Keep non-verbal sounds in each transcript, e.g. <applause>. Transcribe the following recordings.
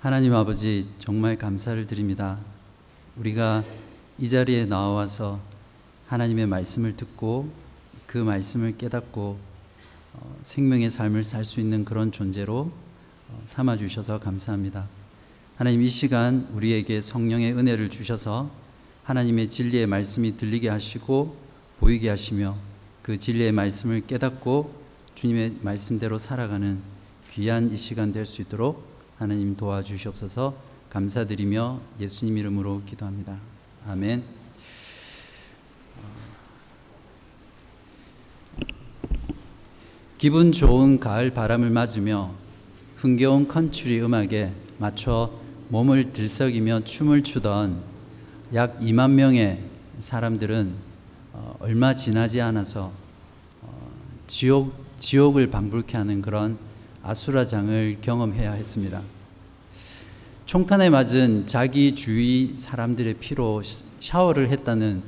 하나님 아버지 정말 감사를 드립니다. 우리가 이 자리에 나와서 하나님의 말씀을 듣고 그 말씀을 깨닫고 어, 생명의 삶을 살 수 있는 그런 존재로 어, 삼아 주셔서 감사합니다. 하나님 이 시간 우리에게 성령의 은혜를 주셔서 하나님의 진리의 말씀이 들리게 하시고 보이게 하시며 그 진리의 말씀을 깨닫고 주님의 말씀대로 살아가는 귀한 이 시간 될 수 있도록 하나님 도와주시옵소서 감사드리며 예수님 이름으로 기도합니다. 아멘. 기분 좋은 가을 바람을 맞으며 흥겨운 컨츄리 음악에 맞춰 몸을 들썩이며 춤을 추던 약 2만 명의 사람들은 어, 얼마 지나지 않아서 어, 지옥 지옥을 방불케 하는 그런 아수라장을 경험해야 했습니다. 총탄에 맞은 자기 주위 사람들의 피로 샤워를 했다는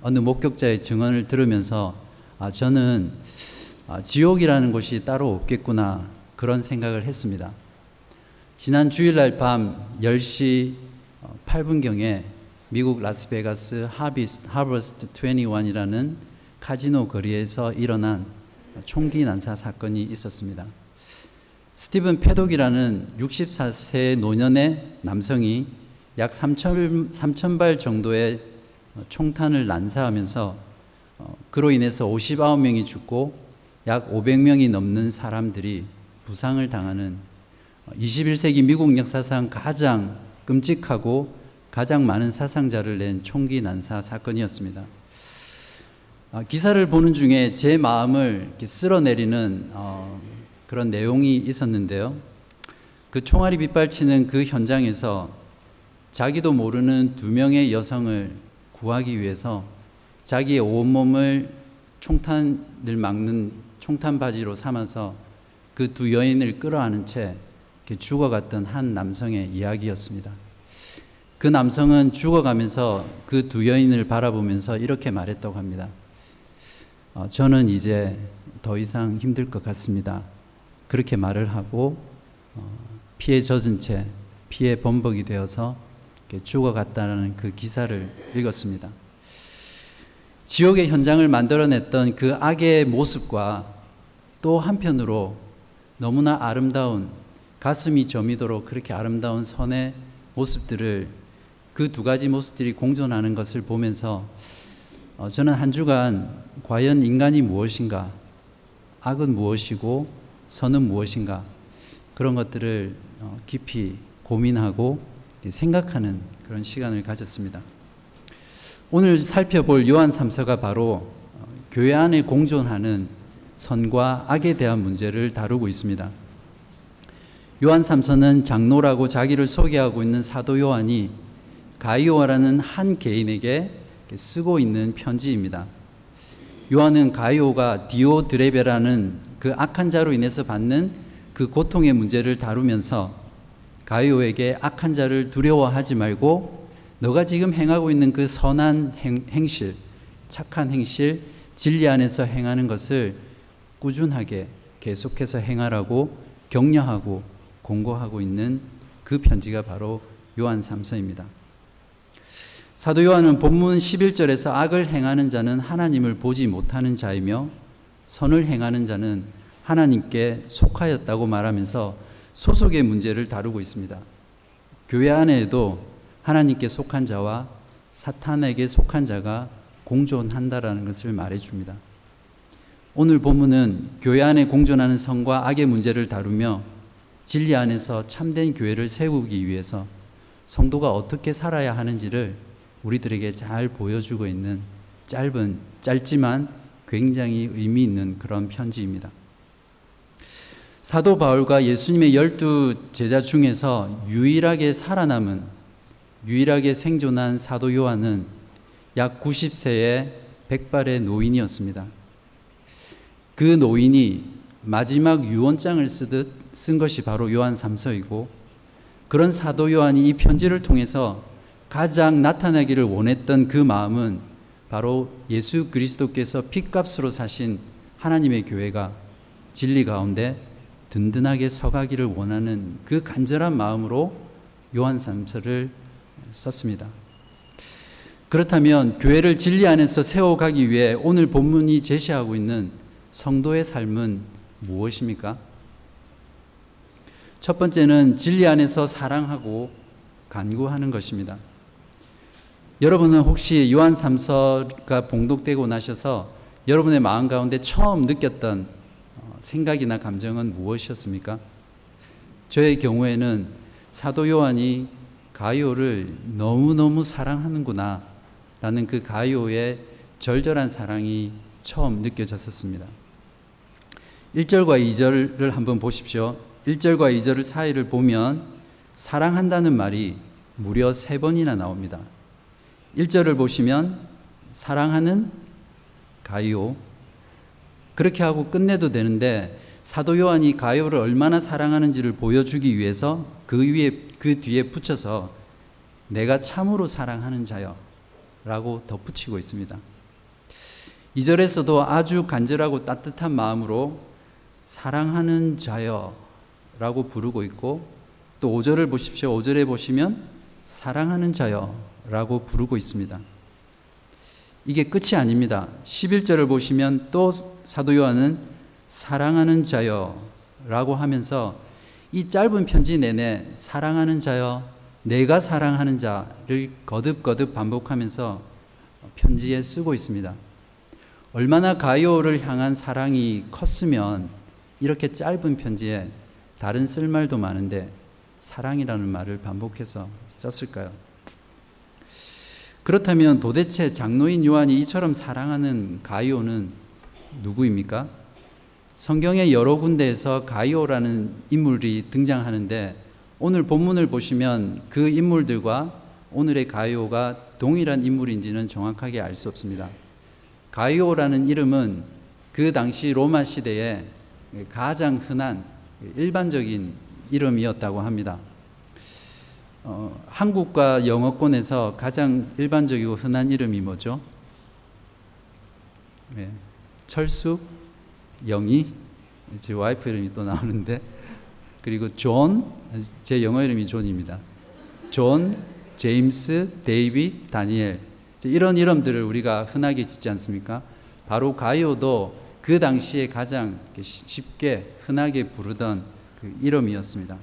어느 목격자의 증언을 들으면서 아, 저는 아, 지옥이라는 곳이 따로 없겠구나 그런 생각을 했습니다. 지난 주일날 밤 10시 8분경에 어, 미국 라스베가스 하비스트, 하버스트 21이라는 카지노 거리에서 일어난 총기 난사 사건이 있었습니다. 스티븐 패독이라는 64세 노년의 남성이 약 3천, 3천 발 정도의 총탄을 난사하면서 어, 그로 인해서 59명이 죽고 약 500명이 넘는 사람들이 부상을 당하는 21세기 미국 역사상 가장 끔찍하고 가장 많은 사상자를 낸 총기 난사 사건이었습니다. 아, 기사를 보는 중에 제 마음을 쓸어내리는 어, 그런 내용이 있었는데요. 그 총알이 빗발치는 그 현장에서 자기도 모르는 두 명의 여성을 구하기 위해서 자기의 온몸을 총탄을 막는 총탄 바지로 삼아서 그 두 여인을 끌어안은 채 죽어갔던 한 남성의 이야기였습니다. 그 남성은 죽어가면서 그 두 여인을 바라보면서 이렇게 말했다고 합니다. 어, 저는 이제 더 이상 힘들 것 같습니다. 그렇게 말을 하고 어, 피에 젖은 채 피에 범벅이 되어서 죽어갔다는 그 기사를 읽었습니다. 지옥의 현장을 만들어냈던 그 악의 모습과 또 한편으로 너무나 아름다운 가슴이 저미도록 그렇게 아름다운 선의 모습들을 그 두 가지 모습들이 공존하는 것을 보면서 어, 저는 한 주간 과연 인간이 무엇인가, 악은 무엇이고 선은 무엇인가 그런 것들을 어, 깊이 고민하고 생각하는 그런 시간을 가졌습니다. 오늘 살펴볼 요한 3서가 바로 어, 교회 안에 공존하는 선과 악에 대한 문제를 다루고 있습니다. 요한 3서는 장로라고 자기를 소개하고 있는 사도 요한이 가이오라는 한 개인에게 쓰고 있는 편지입니다. 요한은 가이오가 디오드레베라는 그 악한 자로 인해서 받는 그 고통의 문제를 다루면서 가이오에게 악한 자를 두려워하지 말고 너가 지금 행하고 있는 그 선한 행, 행실, 착한 행실, 진리 안에서 행하는 것을 꾸준하게 계속해서 행하라고 격려하고 공고하고 있는 그 편지가 바로 요한 3서입니다. 사도 요한은 본문 11절에서 악을 행하는 자는 하나님을 보지 못하는 자이며 선을 행하는 자는 하나님께 속하였다고 말하면서 소속의 문제를 다루고 있습니다. 교회 안에도 하나님께 속한 자와 사탄에게 속한 자가 공존한다라는 것을 말해 줍니다. 오늘 본문은 교회 안에 공존하는 성과 악의 문제를 다루며 진리 안에서 참된 교회를 세우기 위해서 성도가 어떻게 살아야 하는지를 우리들에게 잘 보여주고 있는 짧은, 짧지만 굉장히 의미 있는 그런 편지입니다. 사도 바울과 예수님의 열두 제자 중에서 유일하게 살아남은, 유일하게 생존한 사도 요한은 약 90세의 백발의 노인이었습니다. 그 노인이 마지막 유언장을 쓰듯 쓴 것이 바로 요한 3서이고 그런 사도 요한이 이 편지를 통해서 가장 나타나기를 원했던 그 마음은 바로 예수 그리스도께서 핏값으로 사신 하나님의 교회가 진리 가운데 든든하게 서가기를 원하는 그 간절한 마음으로 요한 3서를 썼습니다. 그렇다면 교회를 진리 안에서 세워가기 위해 오늘 본문이 제시하고 있는 성도의 삶은 무엇입니까? 첫 번째는 진리 안에서 사랑하고 간구하는 것입니다. 여러분은 혹시 요한 3서가 봉독되고 나셔서 여러분의 마음 가운데 처음 느꼈던 어, 생각이나 감정은 무엇이었습니까? 저의 경우에는 사도 요한이 가요를 너무너무 사랑하는구나 라는 그 가요의 절절한 사랑이 처음 느껴졌었습니다. 1절과 2절을 한번 보십시오. 1절과 2절 사이를 보면 사랑한다는 말이 무려 세 번이나 나옵니다. 1절을 보시면 사랑하는 가요. 그렇게 하고 끝내도 되는데 사도 요한이 가요를 얼마나 사랑하는지를 보여주기 위해서 그 위에 그 뒤에 붙여서 내가 참으로 사랑하는 자여 라고 덧붙이고 있습니다. 2절에서도 아주 간절하고 따뜻한 마음으로 사랑하는 자여 라고 부르고 있고 또 5절을 보십시오. 5절에 보시면 사랑하는 자여 라고 부르고 있습니다. 이게 끝이 아닙니다. 11절을 보시면 또 사도 요한은 사랑하는 자여 라고 하면서 이 짧은 편지 내내 사랑하는 자여, 내가 사랑하는 자를 거듭거듭 반복하면서 편지에 쓰고 있습니다. 얼마나 가요를 향한 사랑이 컸으면 이렇게 짧은 편지에 다른 쓸 말도 많은데 사랑이라는 말을 반복해서 썼을까요? 그렇다면 도대체 장로인 요한이 이처럼 사랑하는 가이오는 누구입니까? 성경의 여러 군데에서 가이오라는 인물이 등장하는데 오늘 본문을 보시면 그 인물들과 오늘의 가이오가 동일한 인물인지는 정확하게 알 수 없습니다. 가이오라는 이름은 그 당시 로마 시대에 가장 흔한 일반적인 이름이었다고 합니다. 어, 한국과 영어권에서 가장 일반적이고 흔한 이름이 뭐죠? 네. 철수, 영희, 제 와이프 이름이 또 나오는데 그리고 존, 제 영어 이름이 존입니다. 존, 제임스, 데이비, 다니엘 이런 이름들을 우리가 흔하게 짓지 않습니까? 바로 가이오도 그 당시에 가장 쉽게 흔하게 부르던 그 이름이었습니다.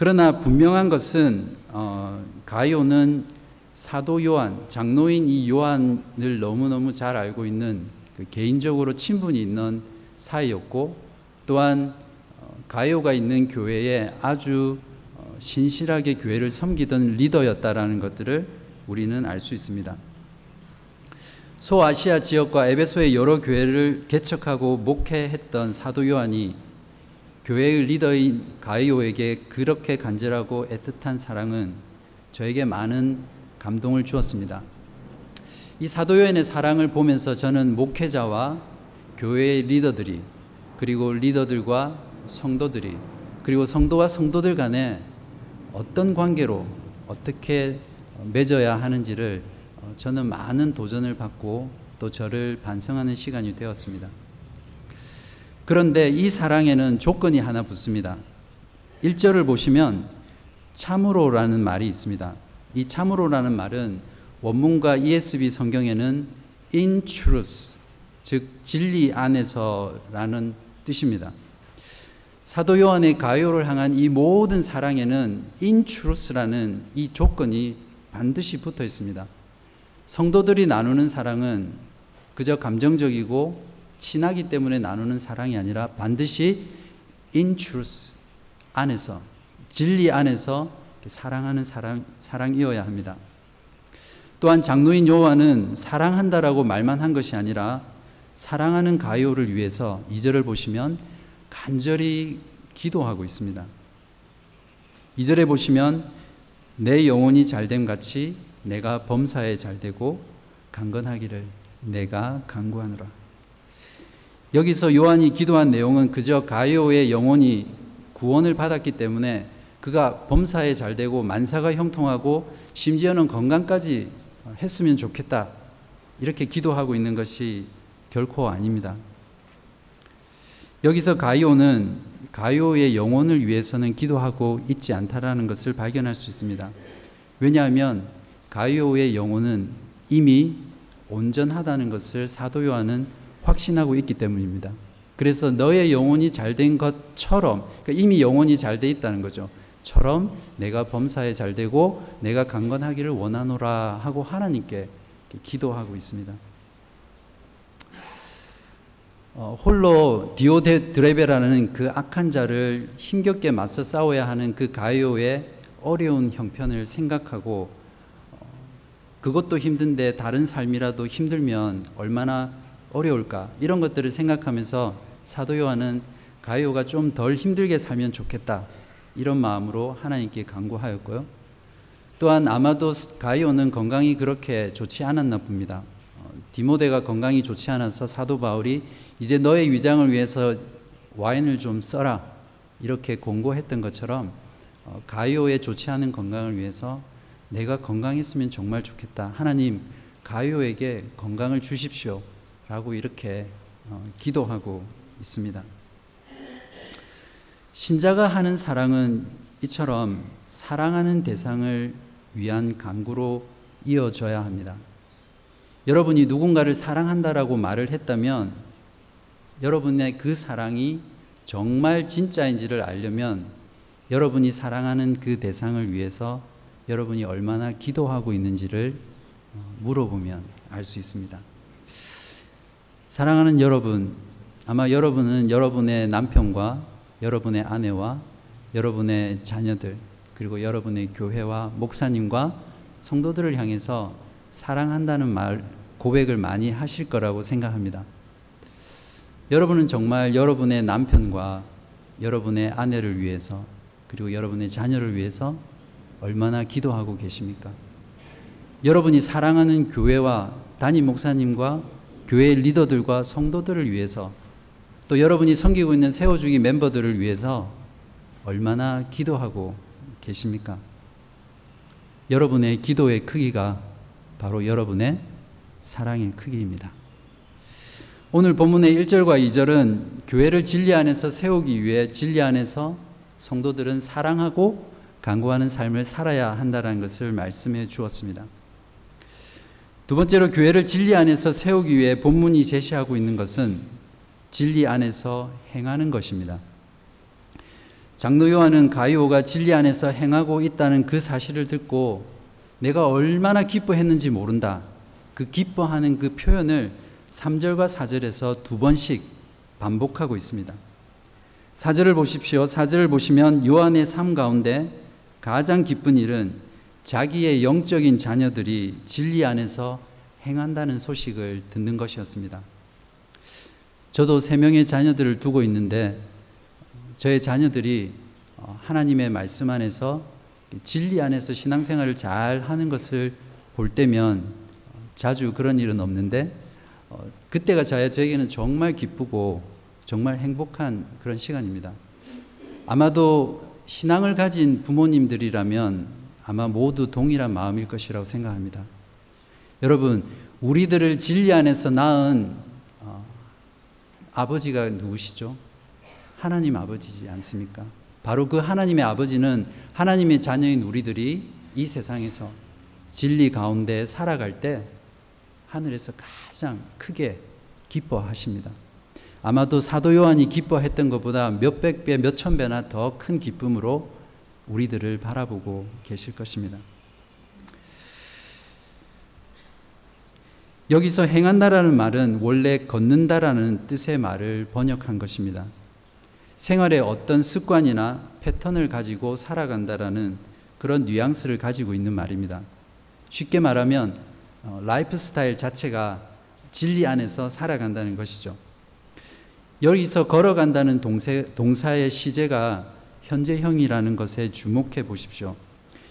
그러나 분명한 것은 어, 가이오는 사도 요한, 장로인 이 요한을 너무너무 잘 알고 있는 그 개인적으로 친분이 있는 사이였고 또한 어, 가요가 있는 교회에 아주 어, 신실하게 교회를 섬기던 리더였다라는 것들을 우리는 알 수 있습니다. 소아시아 지역과 에베소의 여러 교회를 개척하고 목회했던 사도 요한이 교회의 리더인 가이오에게 그렇게 간절하고 애틋한 사랑은 저에게 많은 감동을 주었습니다. 이 사도 요한의 사랑을 보면서 저는 목회자와 교회의 리더들이 그리고 리더들과 성도들이 그리고 성도와 성도들 간에 어떤 관계로 어떻게 맺어야 하는지를 저는 많은 도전을 받고 또 저를 반성하는 시간이 되었습니다. 그런데 이 사랑에는 조건이 하나 붙습니다. 1절을 보시면 참으로라는 말이 있습니다. 이 참으로라는 말은 원문과 ESV 성경에는 in truth, 즉 진리 안에서라는 뜻입니다. 사도 요한의 가요를 향한 이 모든 사랑에는 in truth라는 이 조건이 반드시 붙어 있습니다. 성도들이 나누는 사랑은 그저 감정적이고 친하기 때문에 나누는 사랑이 아니라 반드시 in truth 안에서 진리 안에서 사랑하는 사랑 사랑이어야 합니다. 또한 장로인 요한은 사랑한다라고 말만 한 것이 아니라 사랑하는 가요를 위해서 2절을 보시면 간절히 기도하고 있습니다. 2절에 보시면 내 영혼이 잘됨 같이 내가 범사에 잘되고 강건하기를 내가 강구하노라. 여기서 요한이 기도한 내용은 그저 가요의 영혼이 구원을 받았기 때문에 그가 범사에 잘 되고 만사가 형통하고 심지어는 건강까지 했으면 좋겠다. 이렇게 기도하고 있는 것이 결코 아닙니다. 여기서 가이오는 가요의 영혼을 위해서는 기도하고 있지 않다라는 것을 발견할 수 있습니다. 왜냐하면 가요의 영혼은 이미 온전하다는 것을 사도 요한은 확신하고 있기 때문입니다. 그래서 너의 영혼이 잘 된 것처럼 그러니까 이미 영혼이 잘 돼 있다는 거죠. 처럼 내가 범사에 잘 되고 내가 강건하기를 원하노라 하고 하나님께 기도하고 있습니다. 어, 홀로 디오데 드레베라는 그 악한 자를 힘겹게 맞서 싸워야 하는 그 가요의 어려운 형편을 생각하고 어, 그것도 힘든데 다른 삶이라도 힘들면 얼마나 어려울까 이런 것들을 생각하면서 사도 요한은 가요가 좀 덜 힘들게 살면 좋겠다 이런 마음으로 하나님께 간구하였고요. 또한 아마도 가이오는 건강이 그렇게 좋지 않았나 봅니다. 어, 디모데가 건강이 좋지 않아서 사도 바울이 이제 너의 위장을 위해서 와인을 좀 써라 이렇게 공고했던 것처럼 어, 가이오의 좋지 않은 건강을 위해서 내가 건강했으면 정말 좋겠다. 하나님 가이오에게 건강을 주십시오. 라고 이렇게 어, 기도하고 있습니다. 신자가 하는 사랑은 이처럼 사랑하는 대상을 위한 강구로 이어져야 합니다. 여러분이 누군가를 사랑한다라고 말을 했다면 여러분의 그 사랑이 정말 진짜인지를 알려면 여러분이 사랑하는 그 대상을 위해서 여러분이 얼마나 기도하고 있는지를 어, 물어보면 알 수 있습니다. 사랑하는 여러분, 아마 여러분은 여러분의 남편과 여러분의 아내와 여러분의 자녀들 그리고 여러분의 교회와 목사님과 성도들을 향해서 사랑한다는 말 고백을 많이 하실 거라고 생각합니다. 여러분은 정말 여러분의 남편과 여러분의 아내를 위해서 그리고 여러분의 자녀를 위해서 얼마나 기도하고 계십니까? 여러분이 사랑하는 교회와 담임 목사님과 교회 리더들과 성도들을 위해서 또 여러분이 섬기고 있는 세워주기 멤버들을 위해서 얼마나 기도하고 계십니까? 여러분의 기도의 크기가 바로 여러분의 사랑의 크기입니다. 오늘 본문의 1절과 2절은 교회를 진리 안에서 세우기 위해 진리 안에서 성도들은 사랑하고 강구하는 삶을 살아야 한다는 것을 말씀해 주었습니다. 두 번째로 교회를 진리 안에서 세우기 위해 본문이 제시하고 있는 것은 진리 안에서 행하는 것입니다. 장로 요한은 가이오가 진리 안에서 행하고 있다는 그 사실을 듣고 내가 얼마나 기뻐했는지 모른다. 그 기뻐하는 그 표현을 3절과 4절에서 두 번씩 반복하고 있습니다. 4절을 보십시오. 4절을 보시면 요한의 삶 가운데 가장 기쁜 일은 자기의 영적인 자녀들이 진리 안에서 행한다는 소식을 듣는 것이었습니다. 저도 세 명의 자녀들을 두고 있는데 저의 자녀들이 어, 하나님의 말씀 안에서 진리 안에서 신앙생활을 잘 하는 것을 볼 때면 자주 그런 일은 없는데 어, 그때가 저에게는 정말 기쁘고 정말 행복한 그런 시간입니다. 아마도 신앙을 가진 부모님들이라면 아마 모두 동일한 마음일 것이라고 생각합니다. 여러분, 우리들을 진리 안에서 낳은 아버지가 누구시죠? 하나님 아버지지 않습니까? 바로 그 하나님의 아버지는 하나님의 자녀인 우리들이 이 세상에서 진리 가운데 살아갈 때 하늘에서 가장 크게 기뻐하십니다. 아마도 사도 요한이 기뻐했던 것보다 몇백 배, 몇천 배나 더 큰 기쁨으로 우리들을 바라보고 계실 것입니다. 여기서 행한다라는 말은 원래 걷는다라는 뜻의 말을 번역한 것입니다. 생활에 어떤 습관이나 패턴을 가지고 살아간다라는 그런 뉘앙스를 가지고 있는 말입니다. 쉽게 말하면 어, 라이프 스타일 자체가 진리 안에서 살아간다는 것이죠. 여기서 걸어간다는 동사의 시제가 현재형이라는 것에 주목해 보십시오.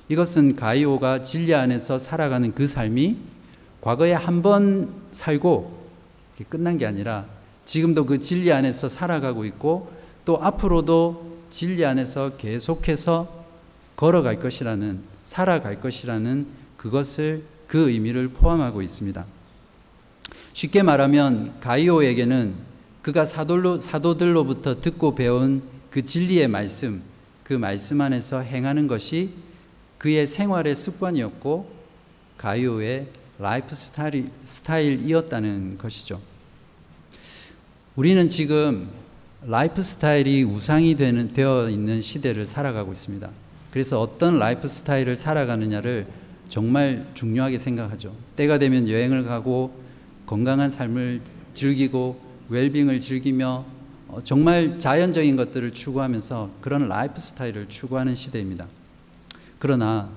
이것은 가이오가 진리 안에서 살아가는 그 삶이 과거에 한 번 살고 끝난 게 아니라 지금도 그 진리 안에서 살아가고 있고 또 앞으로도 진리 안에서 계속해서 걸어갈 것이라는 살아갈 것이라는 그것을 그 의미를 포함하고 있습니다. 쉽게 말하면 가이오에게는 그가 사도로, 사도들로부터 듣고 배운 그 진리의 말씀, 그 말씀 안에서 행하는 것이 그의 생활의 습관이었고 가이오의 라이프 스타일, 스타일이었다는 것이죠. 우리는 지금 lifestyle이 우상이 되는, 되어 있는 시대를 살아가고 있습니다. 그래서 어떤 lifestyle을 살아가느냐를 정말 중요하게 생각하죠. 때가 되면 여행을 가고 건강한 삶을 즐기고 웰빙을 즐기며 어, 정말 자연적인 것들을 추구하면서 그런 lifestyle을 추구하는 시대입니다. 그러나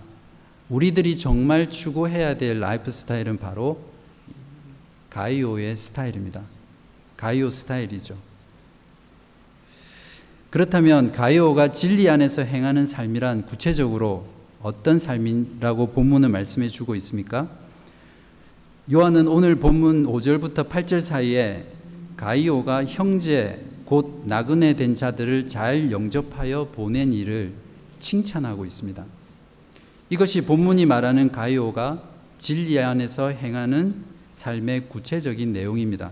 우리들이 정말 추구해야 될 lifestyle은 바로 가이오의 스타일입니다. 가이오 스타일이죠. 그렇다면 가이오가 진리 안에서 행하는 삶이란 구체적으로 어떤 삶이라고 본문은 말씀해 주고 있습니까? 요한은 오늘 본문 5절부터 8절 사이에 가이오가 형제 곧 나그네 된 자들을 잘 영접하여 보낸 일을 칭찬하고 있습니다. 이것이 본문이 말하는 가이오가 진리 안에서 행하는 삶의 구체적인 내용입니다.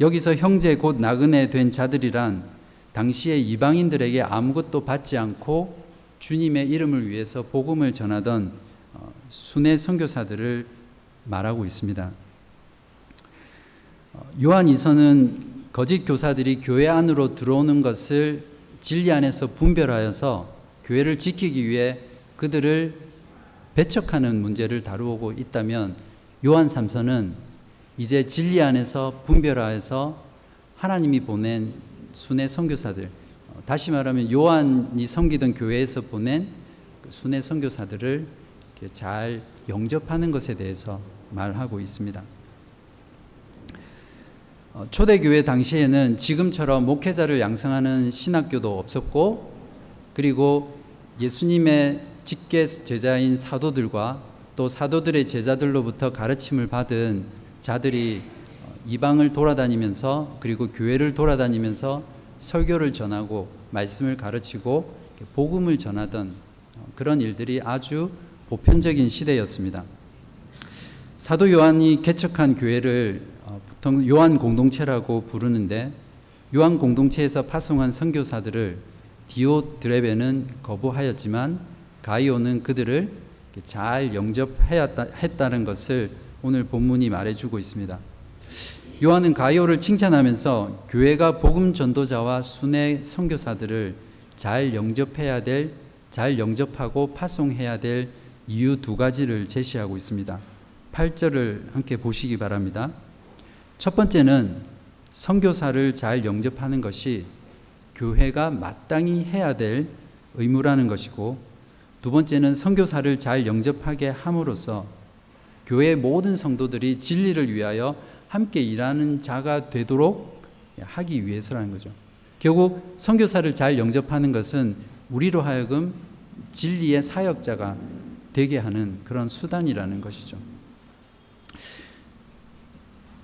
여기서 형제 곧 나그네 된 자들이란 당시의 이방인들에게 아무것도 받지 않고 주님의 이름을 위해서 복음을 전하던 어, 순회 선교사들을 말하고 있습니다. 어, 요한 이서는 거짓 교사들이 교회 안으로 들어오는 것을 진리 안에서 분별하여서 교회를 지키기 위해 그들을 배척하는 문제를 다루고 있다면 요한 3서는 이제 진리 안에서 분별하여서 하나님이 보낸 순회 선교사들 어, 다시 말하면 요한이 섬기던 교회에서 보낸 그 순회 선교사들을 잘 영접하는 것에 대해서 말하고 있습니다. 어, 초대교회 당시에는 지금처럼 목회자를 양성하는 신학교도 없었고 그리고 예수님의 직계 제자인 사도들과 또 사도들의 제자들로부터 가르침을 받은 자들이 어, 이방을 돌아다니면서 그리고 교회를 돌아다니면서 설교를 전하고 말씀을 가르치고 복음을 전하던 어, 그런 일들이 아주 보편적인 시대였습니다. 사도 요한이 개척한 교회를 요한 공동체라고 부르는데 요한 공동체에서 파송한 선교사들을 디오드레베는 거부하였지만 가이오는 그들을 잘 영접했다는 것을 오늘 본문이 말해주고 있습니다. 요한은 가이오를 칭찬하면서 교회가 복음 전도자와 순회 선교사들을 잘 영접해야 될, 잘 영접하고 파송해야 될 이유 두 가지를 제시하고 있습니다. 8절을 함께 보시기 바랍니다. 첫 번째는 선교사를 잘 영접하는 것이 교회가 마땅히 해야 될 의무라는 것이고 두 번째는 선교사를 잘 영접하게 함으로써 교회 모든 성도들이 진리를 위하여 함께 일하는 자가 되도록 하기 위해서라는 거죠. 결국 선교사를 잘 영접하는 것은 우리로 하여금 진리의 사역자가 되게 하는 그런 수단이라는 것이죠.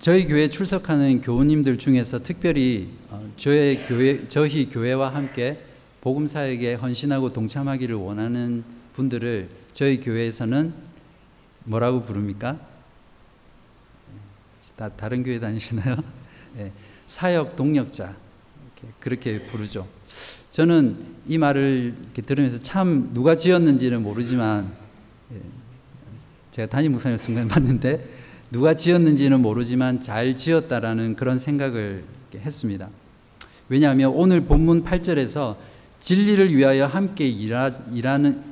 저희 교회 출석하는 교우님들 중에서 특별히 어, 저희 교회 저희 교회와 함께 복음 사역에 헌신하고 동참하기를 원하는 분들을 저희 교회에서는 뭐라고 부릅니까? 다 다른 교회 다니시나요? 네, <laughs> 사역 동력자 그렇게 부르죠. 저는 이 말을 들으면서 참 누가 지었는지는 모르지만 예, 제가 담임 목사님 순간 봤는데 누가 지었는지는 모르지만 잘 지었다라는 그런 생각을 했습니다. 왜냐하면 오늘 본문 8절에서 진리를 위하여 함께 일하, 일하는,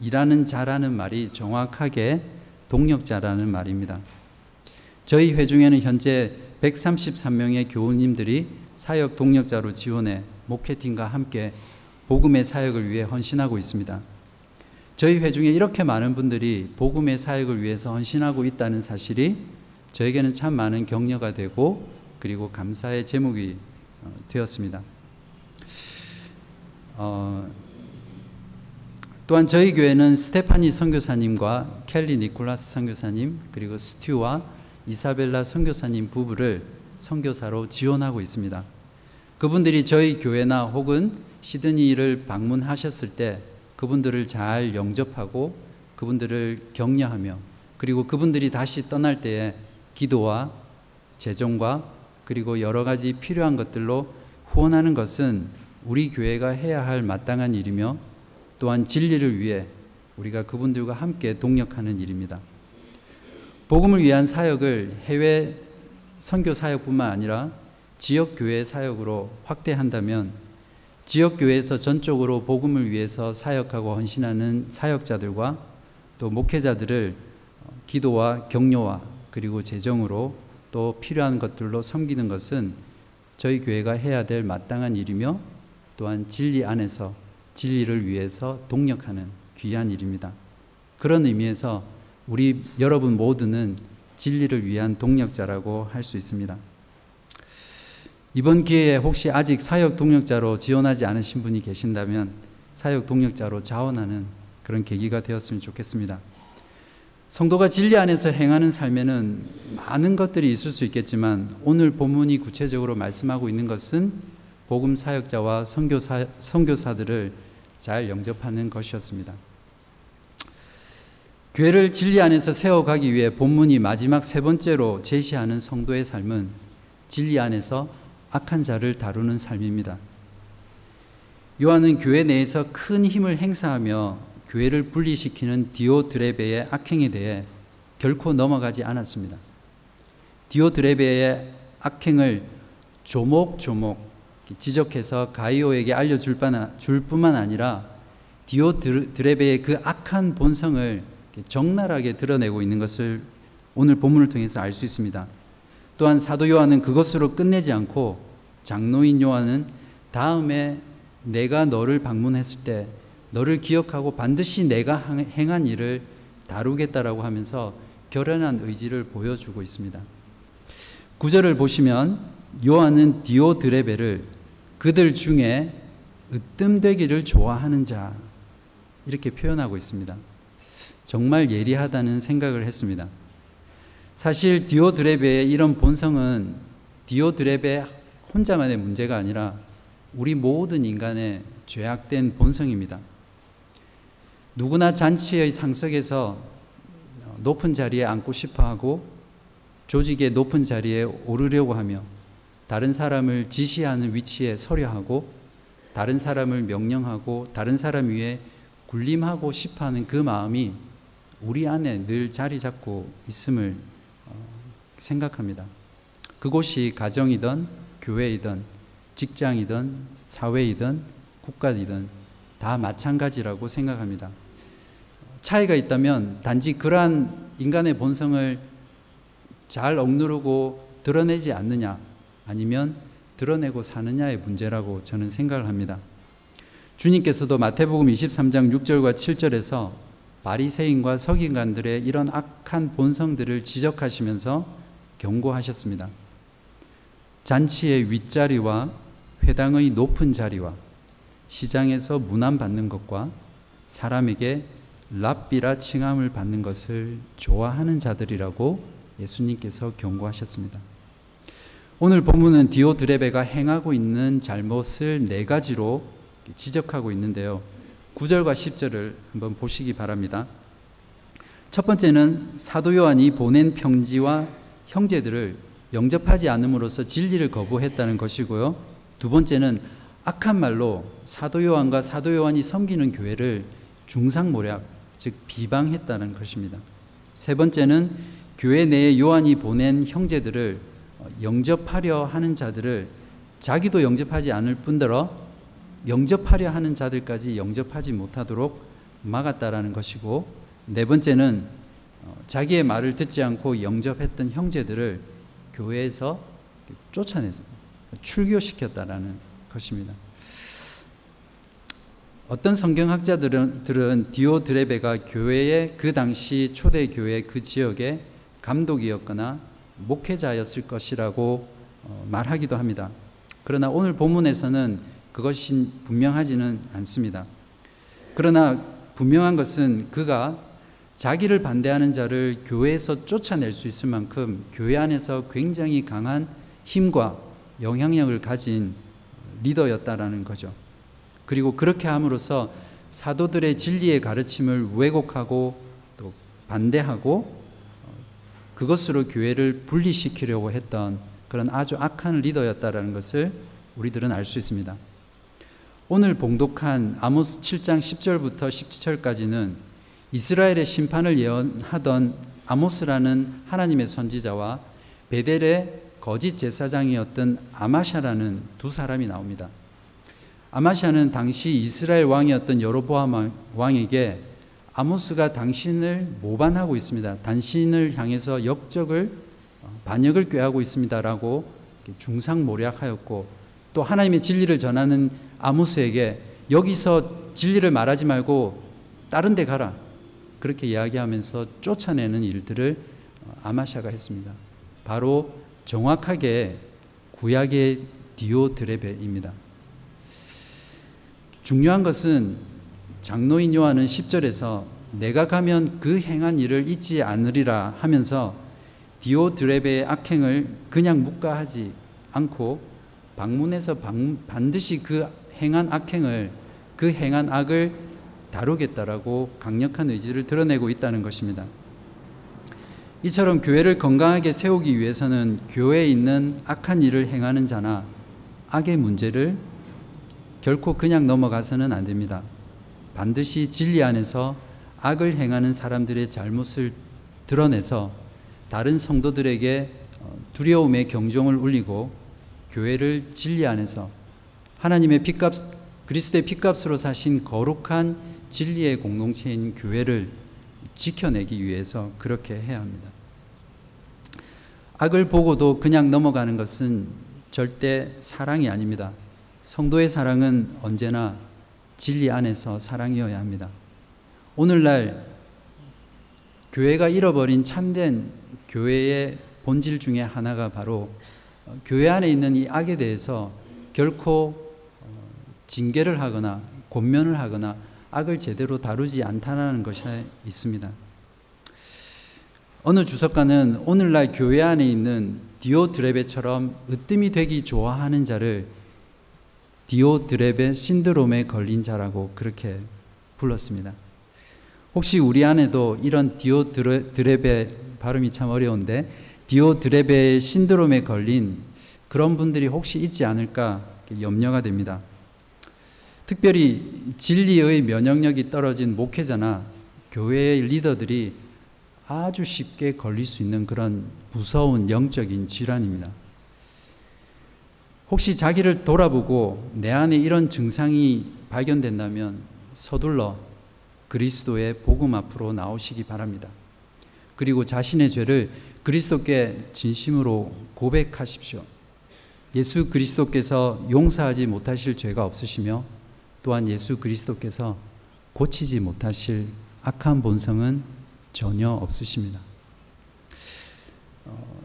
일하는 자라는 말이 정확하게 동력자라는 말입니다. 저희 회중에는 현재 133명의 교우님들이 사역 동력자로 지원해 목회팀과 함께 복음의 사역을 위해 헌신하고 있습니다. 저희 회중에 이렇게 많은 분들이 복음의 사역을 위해서 헌신하고 있다는 사실이 저에게는 참 많은 격려가 되고 그리고 감사의 제목이 어, 되었습니다. 어, 또한 저희 교회는 스테파니 선교사님과 켈리 니콜라스 선교사님 그리고 스튜와 이사벨라 선교사님 부부를 선교사로 지원하고 있습니다. 그분들이 저희 교회나 혹은 시드니를 방문하셨을 때 그분들을 잘 영접하고 그분들을 격려하며 그리고 그분들이 다시 떠날 때에 기도와 재정과 그리고 여러 가지 필요한 것들로 후원하는 것은 우리 교회가 해야 할 마땅한 일이며 또한 진리를 위해 우리가 그분들과 함께 동력하는 일입니다. 복음을 위한 사역을 해외 선교 사역뿐만 아니라 지역 교회 사역으로 확대한다면 지역 교회에서 전적으로 복음을 위해서 사역하고 헌신하는 사역자들과 또 목회자들을 기도와 격려와 그리고 재정으로 또 필요한 것들로 섬기는 것은 저희 교회가 해야 될 마땅한 일이며 또한 진리 안에서 진리를 위해서 동력하는 귀한 일입니다. 그런 의미에서 우리 여러분 모두는 진리를 위한 동력자라고 할 수 있습니다. 이번 기회에 혹시 아직 사역 동력자로 지원하지 않으신 분이 계신다면 사역 동력자로 자원하는 그런 계기가 되었으면 좋겠습니다. 성도가 진리 안에서 행하는 삶에는 많은 것들이 있을 수 있겠지만 오늘 본문이 구체적으로 말씀하고 있는 것은 복음 사역자와 선교사, 선교사들을 잘 영접하는 것이었습니다. 교회를 진리 안에서 세워가기 위해 본문이 마지막 세 번째로 제시하는 성도의 삶은 진리 안에서 악한 자를 다루는 삶입니다. 요한은 교회 내에서 큰 힘을 행사하며 교회를 분리시키는 디오드레베의 악행에 대해 결코 넘어가지 않았습니다. 디오드레베의 악행을 조목조목 지적해서 가이오에게 알려줄 뿐만 아니라 디오드레베의 그 악한 본성을 적나라하게 드러내고 있는 것을 오늘 본문을 통해서 알 수 있습니다. 또한 사도 요한은 그것으로 끝내지 않고 장로인 요한은 다음에 내가 너를 방문했을 때 너를 기억하고 반드시 내가 행한 일을 다루겠다라고 하면서 결연한 의지를 보여주고 있습니다. 구절을 보시면 요한은 디오드레베를 그들 중에 으뜸되기를 좋아하는 자 이렇게 표현하고 있습니다. 정말 예리하다는 생각을 했습니다. 사실 디오드레베의 이런 본성은 디오드레베 혼자만의 문제가 아니라 우리 모든 인간의 죄악된 본성입니다. 누구나 잔치의 상석에서 높은 자리에 앉고 싶어 하고 조직의 높은 자리에 오르려고 하며 다른 사람을 지시하는 위치에 서려 하고 다른 사람을 명령하고 다른 사람 위에 군림하고 싶어 하는 그 마음이 우리 안에 늘 자리 잡고 있음을 어, 생각합니다. 그곳이 가정이든 교회이든 직장이든 사회이든 국가이든 다 마찬가지라고 생각합니다. 차이가 있다면 단지 그러한 인간의 본성을 잘 억누르고 드러내지 않느냐 아니면 드러내고 사느냐의 문제라고 저는 생각을 합니다. 주님께서도 마태복음 23장 6절과 7절에서 바리새인과 서기관들의 이런 악한 본성들을 지적하시면서 경고하셨습니다. 잔치의 윗자리와 회당의 높은 자리와 시장에서 문안받는 것과 사람에게 랍비라 칭함을 받는 것을 좋아하는 자들이라고 예수님께서 경고하셨습니다. 오늘 본문은 디오드레베가 행하고 있는 잘못을 네 가지로 지적하고 있는데요. 9절과 10절을 한번 보시기 바랍니다. 첫 번째는 사도 요한이 보낸 평지와 형제들을 영접하지 않음으로써 진리를 거부했다는 것이고요. 두 번째는 악한 말로 사도 요한과 사도 요한이 섬기는 교회를 중상모략, 즉 비방했다는 것입니다. 세 번째는 교회 내에 요한이 보낸 형제들을 영접하려 하는 자들을 자기도 영접하지 않을 뿐더러 영접하려 하는 자들까지 영접하지 못하도록 막았다라는 것이고 네 번째는 어, 자기의 말을 듣지 않고 영접했던 형제들을 교회에서 쫓아냈 출교시켰다라는 것입니다. 어떤 성경학자들은 디오드레베가 교회의 그 당시 초대 교회 그 지역의 감독이었거나 목회자였을 것이라고 어, 말하기도 합니다. 그러나 오늘 본문에서는 그것이 분명하지는 않습니다. 그러나 분명한 것은 그가 자기를 반대하는 자를 교회에서 쫓아낼 수 있을 만큼 교회 안에서 굉장히 강한 힘과 영향력을 가진 리더였다라는 거죠. 그리고 그렇게 함으로써 사도들의 진리의 가르침을 왜곡하고 또 반대하고 그것으로 교회를 분리시키려고 했던 그런 아주 악한 리더였다라는 것을 우리들은 알 수 있습니다. 오늘 봉독한 아모스 7장 10절부터 17절까지는 이스라엘의 심판을 예언하던 아모스라는 하나님의 선지자와 베델의 거짓 제사장이었던 아마샤라는 두 사람이 나옵니다. 아마샤는 당시 이스라엘 왕이었던 여로보암 왕에게 아모스가 당신을 모반하고 있습니다. 당신을 향해서 역적을 어, 반역을 꾀하고 있습니다라고 중상모략하였고 또 하나님의 진리를 전하는 아모스에게 여기서 진리를 말하지 말고 다른 데 가라. 그렇게 이야기하면서 쫓아내는 일들을 어, 아마샤가 했습니다. 바로 정확하게 구약의 디오드레베입니다. 중요한 것은 장로인 요한은 10절에서 내가 가면 그 행한 일을 잊지 않으리라 하면서 디오드레베의 악행을 그냥 묵과하지 않고 방문해서 반드시 그 행한 악행을 그 행한 악을 다루겠다라고 강력한 의지를 드러내고 있다는 것입니다. 이처럼 교회를 건강하게 세우기 위해서는 교회에 있는 악한 일을 행하는 자나 악의 문제를 결코 그냥 넘어가서는 안 됩니다. 반드시 진리 안에서 악을 행하는 사람들의 잘못을 드러내서 다른 성도들에게 어, 두려움의 경종을 울리고 교회를 진리 안에서 하나님의 피값 그리스도의 피값으로 사신 거룩한 진리의 공동체인 교회를 지켜내기 위해서 그렇게 해야 합니다. 악을 보고도 그냥 넘어가는 것은 절대 사랑이 아닙니다. 성도의 사랑은 언제나 진리 안에서 사랑이어야 합니다. 오늘날 교회가 잃어버린 참된 교회의 본질 중에 하나가 바로 교회 안에 있는 이 악에 대해서 결코 징계를 하거나 권면을 하거나 악을 제대로 다루지 않다는 것이 있습니다. 어느 주석가는 오늘날 교회 안에 있는 디오드레베처럼 으뜸이 되기 좋아하는 자를 디오드레베 신드롬에 걸린 자라고 그렇게 불렀습니다. 혹시 우리 안에도 이런 디오드레베 발음이 참 어려운데 디오드레베 신드롬에 걸린 그런 분들이 혹시 있지 않을까 염려가 됩니다. 특별히 진리의 면역력이 떨어진 목회자나 교회의 리더들이 아주 쉽게 걸릴 수 있는 그런 무서운 영적인 질환입니다. 혹시 자기를 돌아보고 내 안에 이런 증상이 발견된다면 서둘러 그리스도의 복음 앞으로 나오시기 바랍니다. 그리고 자신의 죄를 그리스도께 진심으로 고백하십시오. 예수 그리스도께서 용서하지 못하실 죄가 없으시며 또한 예수 그리스도께서 고치지 못하실 악한 본성은 전혀 없으십니다. 어,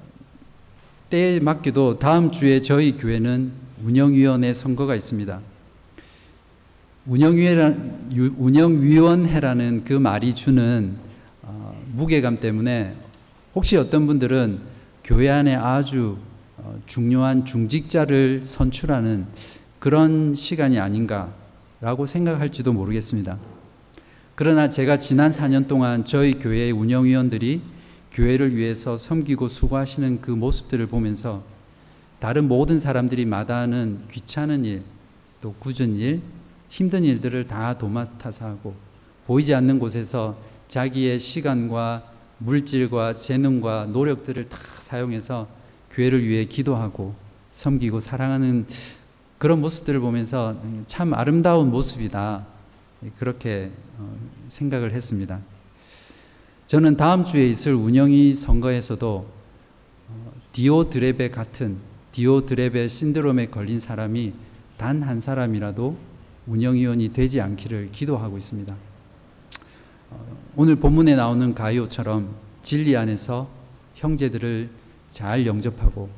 때에 맞게도 다음 주에 저희 교회는 운영위원회 선거가 있습니다. 운영위원회라는 그 말이 주는 어, 무게감 때문에 혹시 어떤 분들은 교회 안에 아주 어, 중요한 중직자를 선출하는 그런 시간이 아닌가 라고 생각할지도 모르겠습니다. 그러나 제가 지난 4년 동안 저희 교회의 운영위원들이 교회를 위해서 섬기고 수고하시는 그 모습들을 보면서 다른 모든 사람들이 마다하는 귀찮은 일, 또 굳은 일, 힘든 일들을 다 도맡아서 하고 보이지 않는 곳에서 자기의 시간과 물질과 재능과 노력들을 다 사용해서 교회를 위해 기도하고 섬기고 사랑하는 그런 모습들을 보면서 참 아름다운 모습이다. 그렇게 어, 생각을 했습니다. 저는 다음 주에 있을 운영이 선거에서도 어, 디오드레베 같은 디오드레베 신드롬에 걸린 사람이 단 한 사람이라도 운영위원이 되지 않기를 기도하고 있습니다. 어, 오늘 본문에 나오는 가이오처럼 진리 안에서 형제들을 잘 영접하고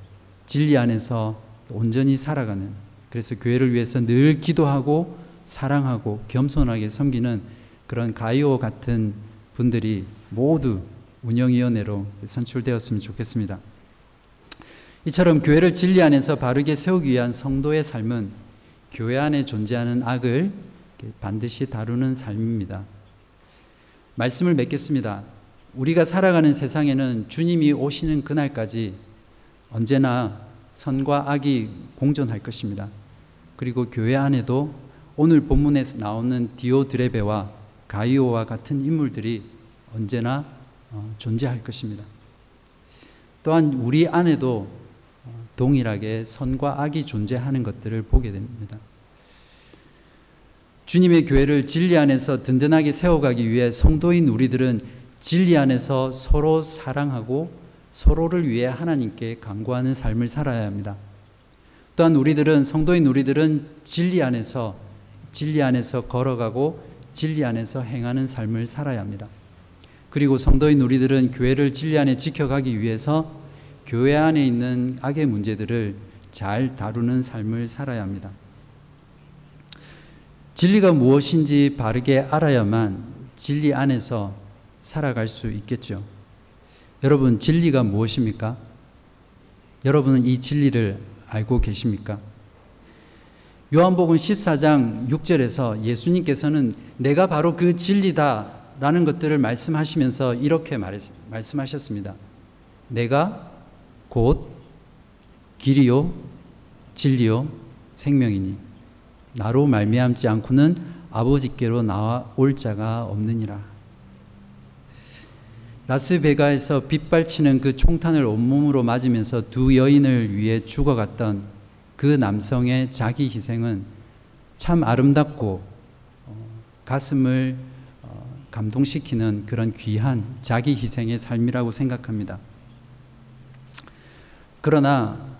진리 안에서 온전히 살아가는 그래서 교회를 위해서 늘 기도하고 사랑하고 겸손하게 섬기는 그런 가이오 같은 분들이 모두 운영위원회로 선출되었으면 좋겠습니다. 이처럼 교회를 진리 안에서 바르게 세우기 위한 성도의 삶은 교회 안에 존재하는 악을 반드시 다루는 삶입니다. 말씀을 맺겠습니다. 우리가 살아가는 세상에는 주님이 오시는 그날까지 언제나 선과 악이 공존할 것입니다. 그리고 교회 안에도 오늘 본문에서 나오는 디오드레베와 가이오와 같은 인물들이 언제나 어, 존재할 것입니다. 또한 우리 안에도 어, 동일하게 선과 악이 존재하는 것들을 보게 됩니다. 주님의 교회를 진리 안에서 든든하게 세워가기 위해 성도인 우리들은 진리 안에서 서로 사랑하고 서로를 위해 하나님께 간구하는 삶을 살아야 합니다. 또한 우리들은 성도인 우리들은 진리 안에서 진리 안에서 걸어가고 진리 안에서 행하는 삶을 살아야 합니다. 그리고 성도인 우리들은 교회를 진리 안에 지켜가기 위해서 교회 안에 있는 악의 문제들을 잘 다루는 삶을 살아야 합니다. 진리가 무엇인지 바르게 알아야만 진리 안에서 살아갈 수 있겠죠. 여러분, 진리가 무엇입니까? 여러분은 이 진리를 알고 계십니까? 요한복음 14장 6절에서 예수님께서는 내가 바로 그 진리다 라는 것들을 말씀하시면서 이렇게 말씀하셨습니다. 내가 곧 길이요 진리요 생명이니 나로 말미암지 않고는 아버지께로 나와 올 자가 없느니라. 라스베가에서 빗발치는 그 총탄을 온몸으로 맞으면서 두 여인을 위해 죽어갔던 그 남성의 자기 희생은 참 아름답고 어, 가슴을 어, 감동시키는 그런 귀한 자기 희생의 삶이라고 생각합니다. 그러나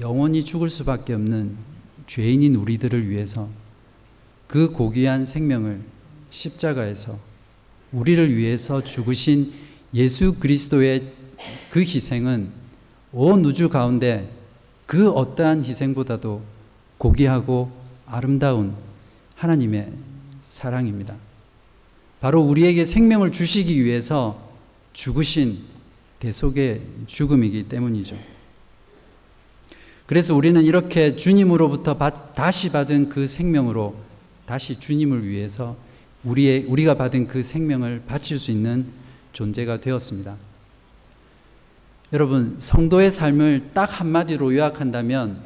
영원히 죽을 수밖에 없는 죄인인 우리들을 위해서 그 고귀한 생명을 십자가에서 우리를 위해서 죽으신 예수 그리스도의 그 희생은 온 우주 가운데 그 어떠한 희생보다도 고귀하고 아름다운 하나님의 사랑입니다. 바로 우리에게 생명을 주시기 위해서 죽으신 대속의 죽음이기 때문이죠. 그래서 우리는 이렇게 주님으로부터 다시 받은 그 생명으로 다시 주님을 위해서 우리의, 우리가 받은 그 생명을 바칠 수 있는 존재가 되었습니다. 여러분, 성도의 삶을 딱 한마디로 요약한다면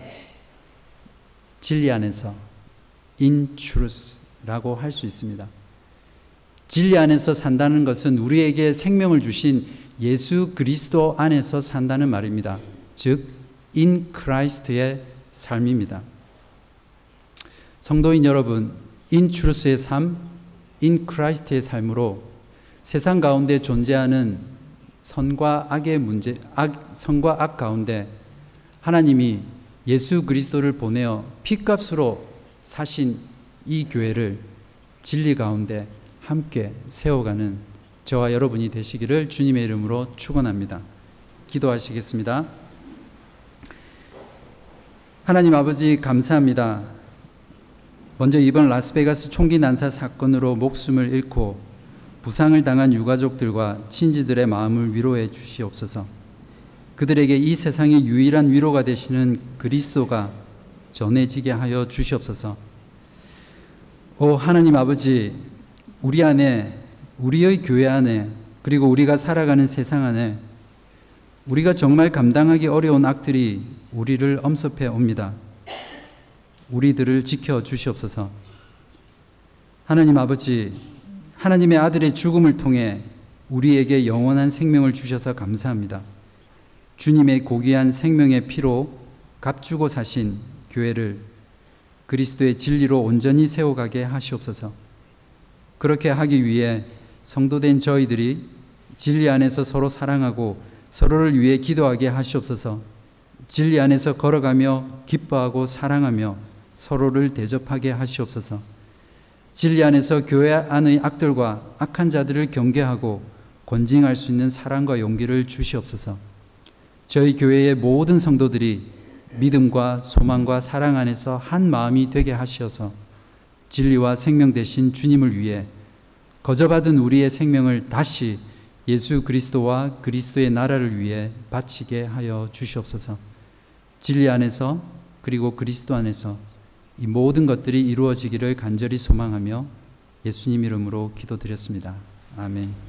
진리 안에서 in truth라고 할 수 있습니다. 진리 안에서 산다는 것은 우리에게 생명을 주신 예수 그리스도 안에서 산다는 말입니다. 즉, in Christ의 삶입니다. 성도인 여러분, in truth의 삶, in Christ의 삶으로 세상 가운데 존재하는 선과 악의 문제, 악, 선과 악 가운데 하나님이 예수 그리스도를 보내어 피값으로 사신 이 교회를 진리 가운데 함께 세워가는 저와 여러분이 되시기를 주님의 이름으로 축원합니다. 기도하시겠습니다. 하나님 아버지 감사합니다. 먼저 이번 라스베가스 총기 난사 사건으로 목숨을 잃고 부상을 당한 유가족들과 친지들의 마음을 위로해 주시옵소서. 그들에게 이 세상의 유일한 위로가 되시는 그리스도가 전해지게 하여 주시옵소서. 오 하나님 아버지, 우리 안에 우리의 교회 안에 그리고 우리가 살아가는 세상 안에 우리가 정말 감당하기 어려운 악들이 우리를 엄습해 옵니다. 우리들을 지켜 주시옵소서. 하나님 아버지, 하나님의 아들의 죽음을 통해 우리에게 영원한 생명을 주셔서 감사합니다. 주님의 고귀한 생명의 피로 값주고 사신 교회를 그리스도의 진리로 온전히 세워가게 하시옵소서. 그렇게 하기 위해 성도된 저희들이 진리 안에서 서로 사랑하고 서로를 위해 기도하게 하시옵소서. 진리 안에서 걸어가며 기뻐하고 사랑하며 서로를 대접하게 하시옵소서. 진리 안에서 교회 안의 악들과 악한 자들을 경계하고 권징할 수 있는 사랑과 용기를 주시옵소서. 저희 교회의 모든 성도들이 믿음과 소망과 사랑 안에서 한 마음이 되게 하시어서 진리와 생명 대신 주님을 위해 거저받은 우리의 생명을 다시 예수 그리스도와 그리스도의 나라를 위해 바치게 하여 주시옵소서. 진리 안에서 그리고 그리스도 안에서 이 모든 것들이 이루어지기를 간절히 소망하며 예수님 이름으로 기도드렸습니다. 아멘.